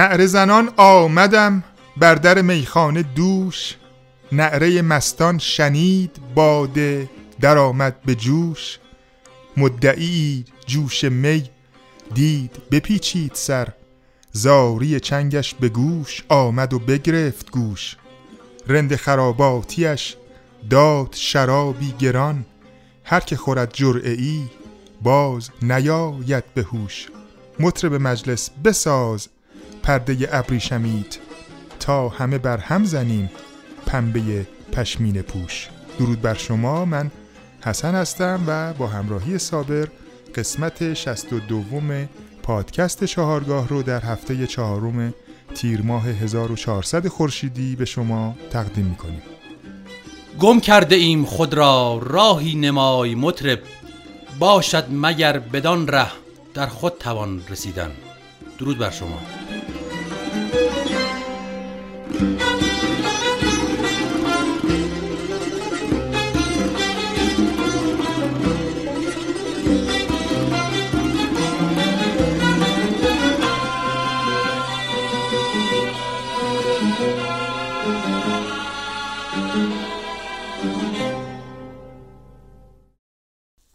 نعره زنان آمدم بر در میخانه دوش. نعره مستان شنید باده درآمد به جوش. مدعی جوش می دید بپیچید سر. زاری چنگش به گوش آمد و بگرفت گوش. رند خراباتیش داد شرابی گران. هر که خورد جرعه ای باز نیاید به هوش. مطرب مجلس بساز پرده ابریشمید تا همه بر هم زنیم پنبه پشمین پوش. درود بر شما من حسن هستم و با همراهی صابر قسمت 62 پادکست چهارگاه رو در هفته چهارم تیر ماه 1400 خورشیدی به شما تقدیم می‌کنیم. گم کرده ایم خود را راهی نمای مطرب. باشد مگر بدان ره در خود توان رسیدن. درود بر شما.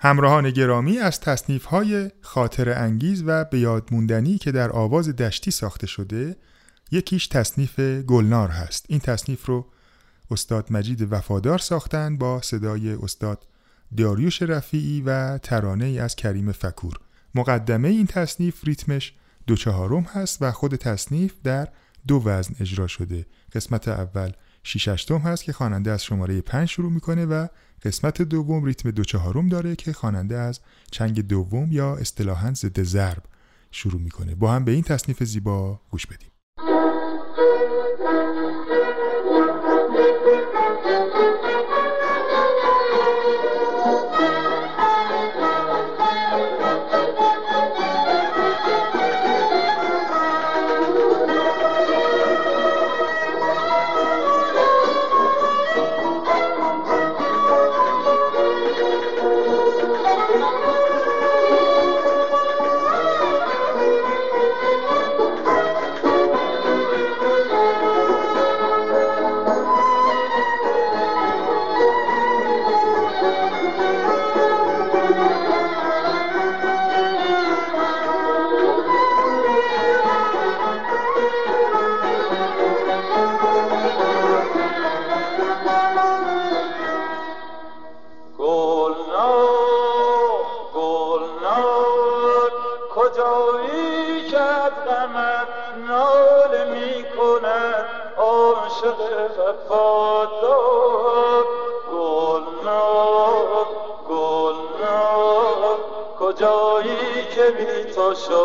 همراهان گرامی از تصنیف های خاطر انگیز و به یادموندنی که در آواز دشتی ساخته شده یکیش تصنیف گلنار هست. این تصنیف رو استاد مجید وفادار ساختن با صدای استاد داریوش رفیعی و ترانه ای از کریم فکور. مقدمه این تصنیف ریتمش دو چهارم هست و خود تصنیف در دو وزن اجرا شده. قسمت اول شیششتم هست که خواننده از شماره پنج شروع می‌کنه و قسمت دوم ریتم دو چهارم داره که خواننده از چنگ دوم یا اصطلاحا ضد ضرب شروع می‌کنه. با هم به این تصنیف زیبا گوش بدیم. Thank you. show.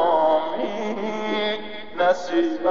Jesus,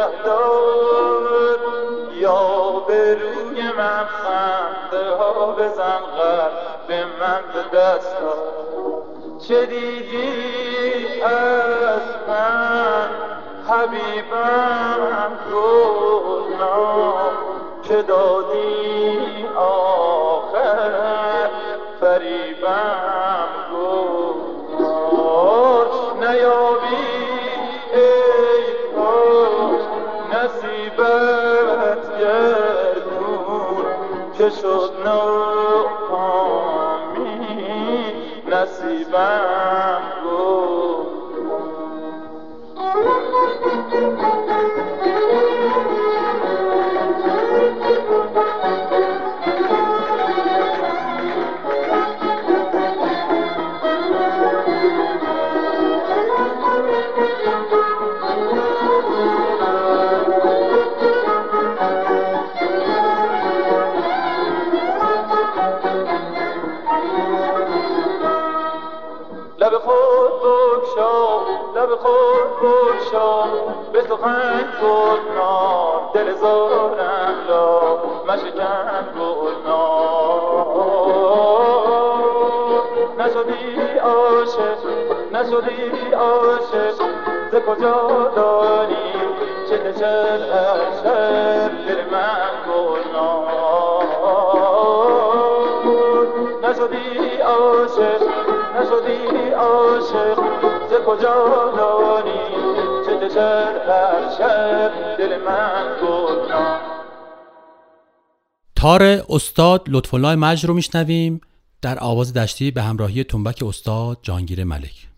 خود نگه دار یا به روی من خنده ها بزن به من به دست چه دیدی از من؟ حبیبم گلنام که دادی آخر؟ شد ناکامی نصیبم عاشق نشدی عاشق ز کجا دانی چه دشر هر شب دل من گلنار تار استاد لطف الله مجد رو میشنویم. در آواز دشتی به همراهی تنبک استاد جانگیر ملک.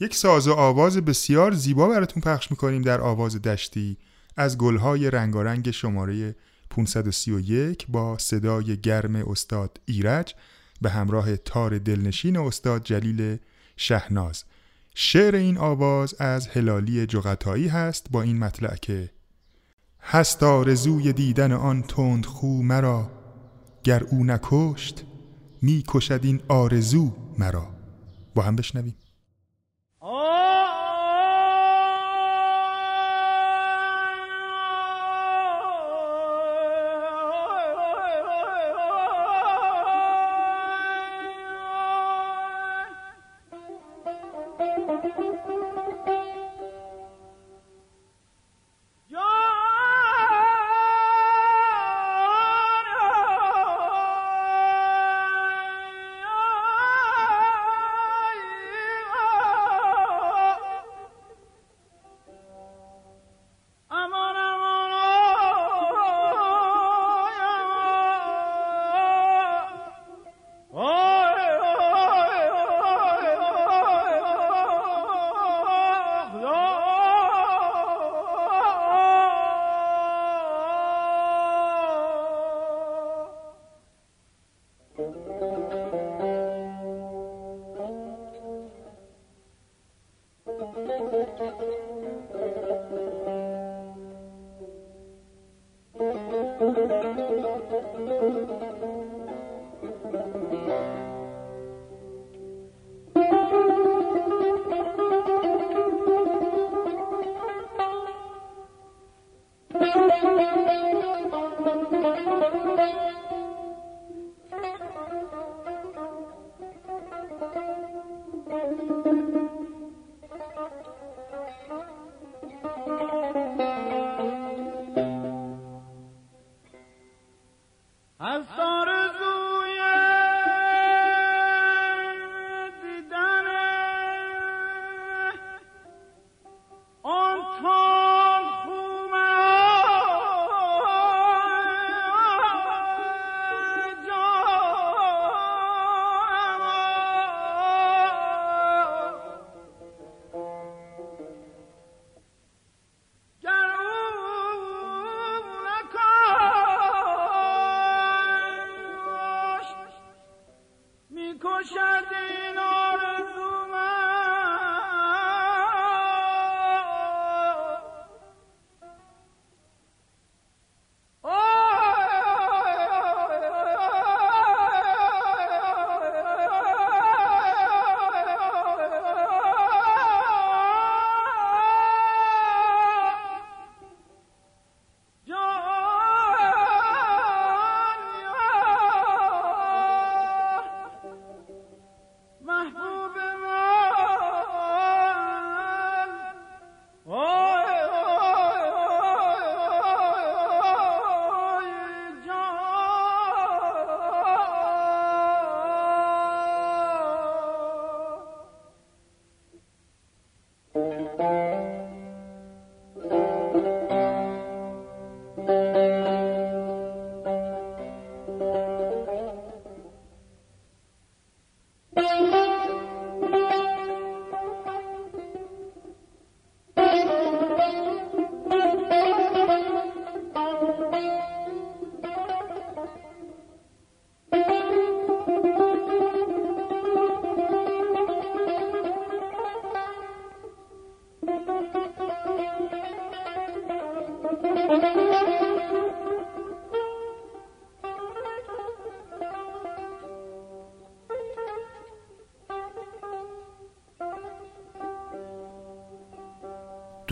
یک ساز و آواز بسیار زیبا براتون پخش می‌کنیم در آواز دشتی از گلهای رنگارنگ شماره 531 با صدای گرم استاد ایرج به همراه تار دلنشین استاد جلیل شهناز. شعر این آواز از هلالی جغتایی هست با این مطلع که هست آرزوی دیدن آن تند خو مرا گر او نکشت می کشد این آرزو مرا. با هم بشنویم. Oh! koşardım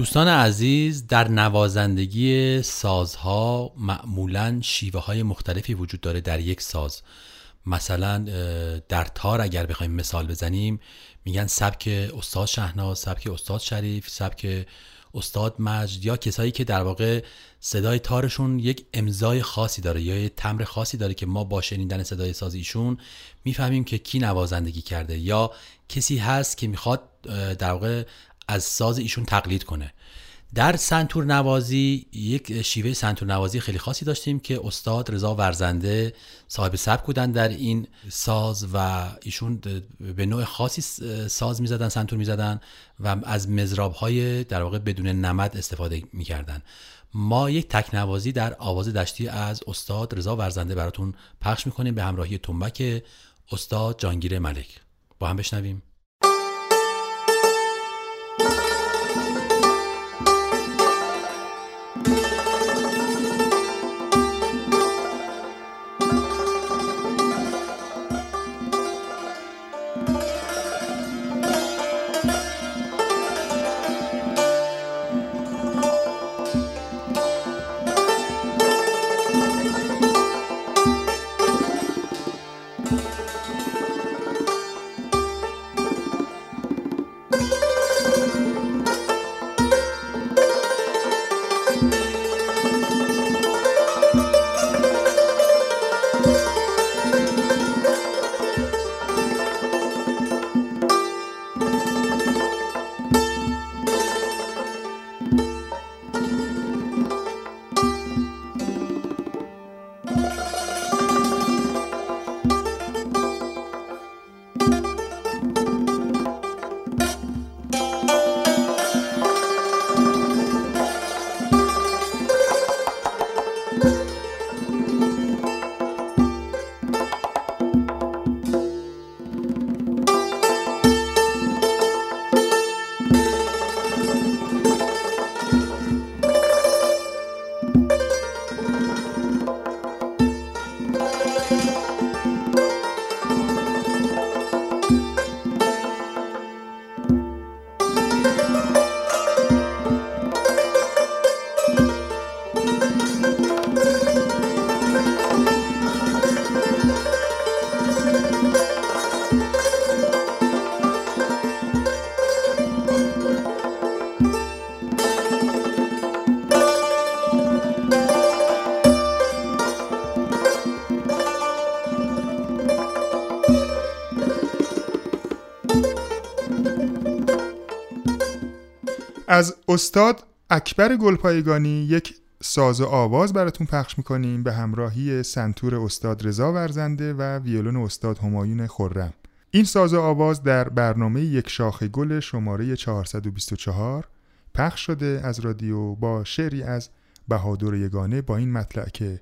دوستان عزیز در نوازندگی سازها معمولا شیوه های مختلفی وجود داره در یک ساز. مثلا در تار اگر بخوایم مثال بزنیم میگن سبک استاد شهناز سبک استاد شریف سبک استاد مجد یا کسایی که در واقع صدای تارشون یک امضای خاصی داره یا یک تمر خاصی داره که ما با شنیدن صدای ساز ایشون می‌فهمیم که کی نوازندگی کرده یا کسی هست که می‌خواد در واقع از ساز ایشون تقلید کنه. در سنتور نوازی یک شیوه سنتور نوازی خیلی خاصی داشتیم که استاد رضا ورزنده صاحب سبک بودن در این ساز و ایشون به نوع خاصی ساز می‌زدن سنتور می‌زدن و از مزراب های در واقع بدون نمد استفاده می‌کردن. ما یک تکنوازی در آواز دشتی از استاد رضا ورزنده براتون پخش می‌کنیم به همراهی تنبک استاد جانگیر ملک. با هم بشنویم. از استاد اکبر گلپایگانی یک ساز و آواز براتون پخش می‌کنیم به همراهی سنتور استاد رضا ورزنده و ویولون استاد همایون خرم. این ساز و آواز در برنامه یک شاخه گل شماره 424 پخش شده از رادیو با شعری از بهادر یگانه با این مطلع که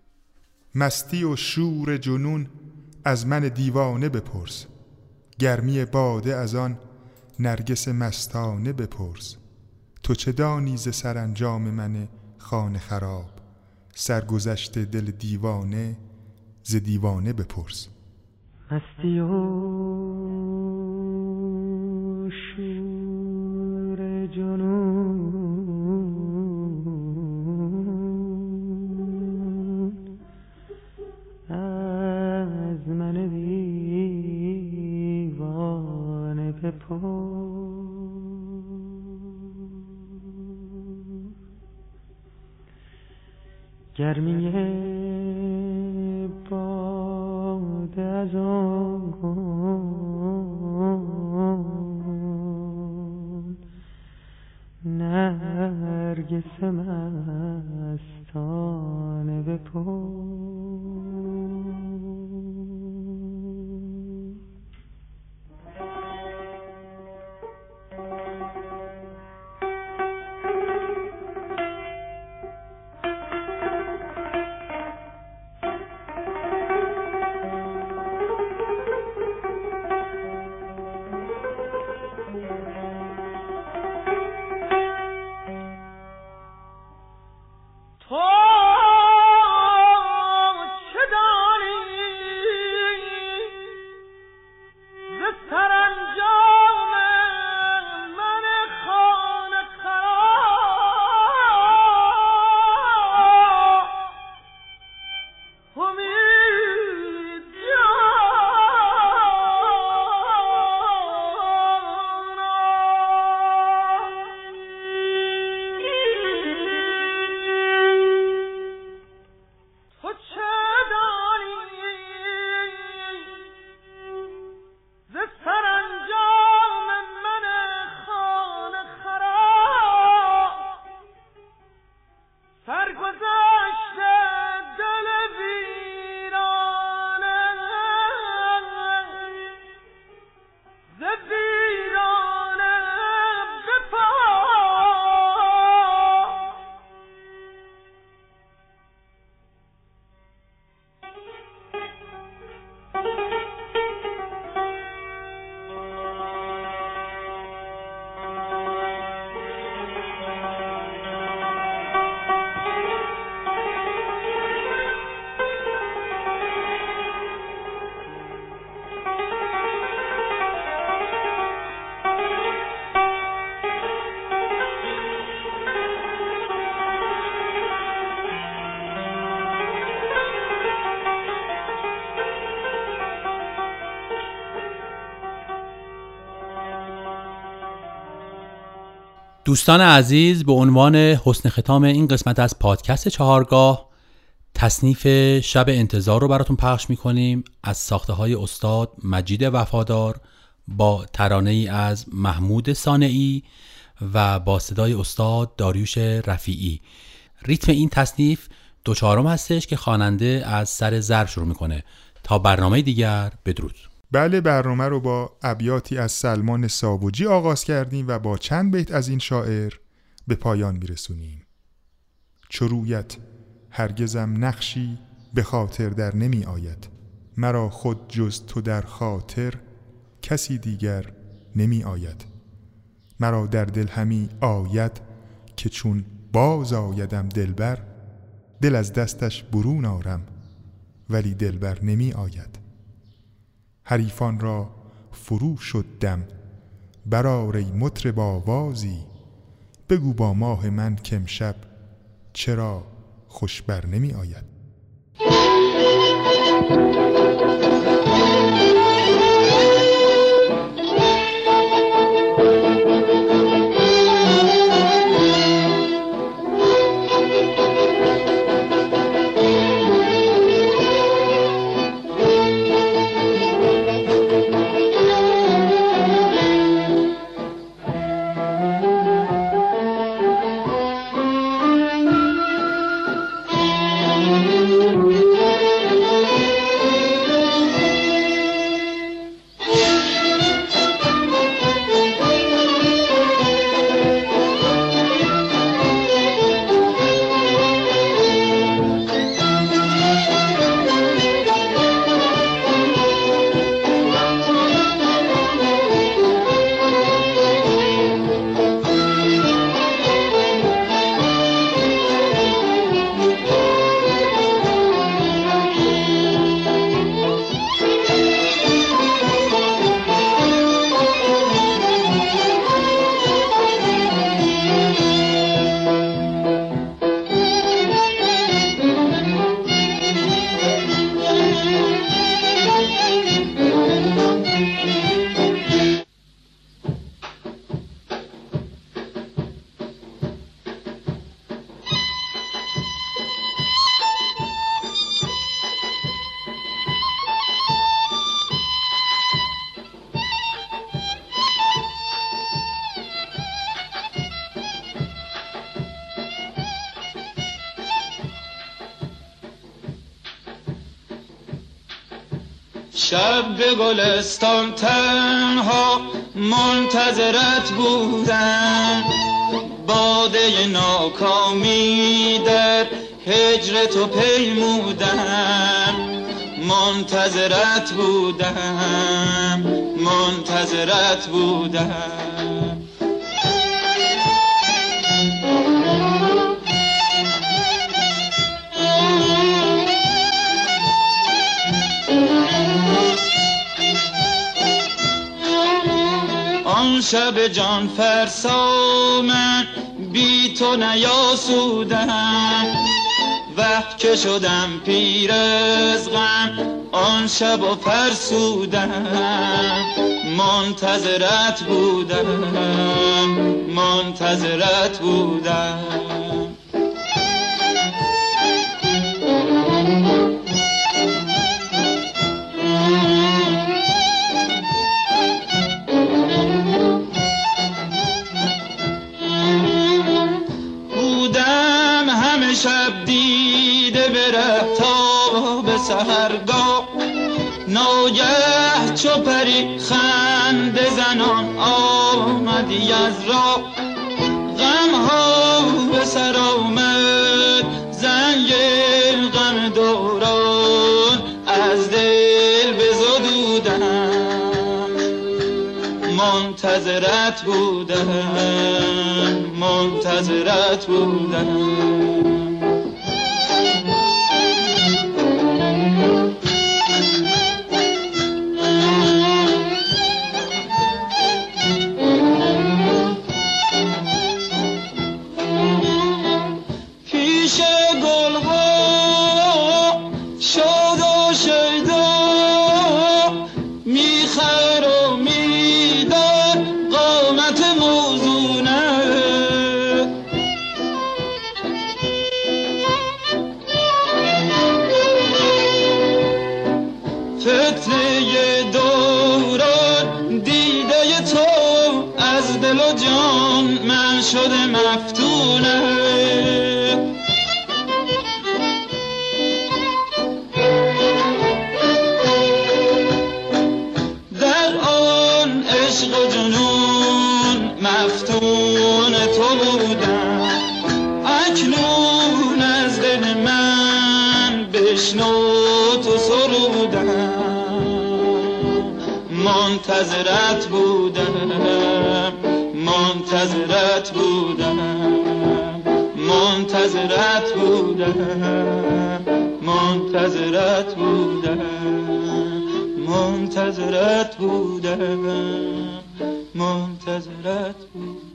مستی و شور جنون از من دیوانه بپرس گرمی باده از آن نرگس مستانه بپرس. تو چه دانی ز سرانجام من خانه خراب؟ سرگذشت دل دیوانه ز دیوانه بپرس. مستی گرمی دوستان عزیز به عنوان حسن ختام این قسمت از پادکست چهارگاه تصنیف شب انتظار رو براتون پخش می‌کنیم از ساخته های استاد مجید وفادار با ترانه ای از محمود سانعی و با صدای استاد داریوش رفیعی. ریتم این تصنیف دو چهارم هستش که خواننده از سر زر شروع می‌کنه. تا برنامه دیگر بدرود. بله برنامه رو با ابیاتی از سلمان ساوجی آغاز کردیم و با چند بیت از این شاعر به پایان میرسونیم. چرویت هرگزم نقشی به خاطر در نمی آید مرا خود جز تو در خاطر کسی دیگر نمی آید مرا در دل همی آید که چون باز آیدم دلبر دل از دستش برون آرم ولی دلبر نمی آید حریفان را فرو شد دم. برار ای مطرب آوازی. بگو با ماه من کمشب چرا خوش بر نمی آید. به گلستان تنها منتظرت بودم. باده ناکامی در هجر تو پیمودم. منتظرت بودم منتظرت بودم. شب جان فرسا من بی تو نیاسودم. وقت که شدم پیر از غم آن شب و فرسودم. منتظرت بودم منتظرت بودم. به سهرگاه ناگه چو پری خنده زنان آمدی از راه غم ها به سر آمد زنگ غم دوران از دل بزدودم منتظرت بودم منتظرت بودم شده مفتونه. در آن عشق جنون مفتون تو بودم. اکنون از دل من بشنو تو سرودم. منتظرت بودم. منتظرت منتظرت بودم منتظرت بودم منتظرت بودم منتظرت بودم.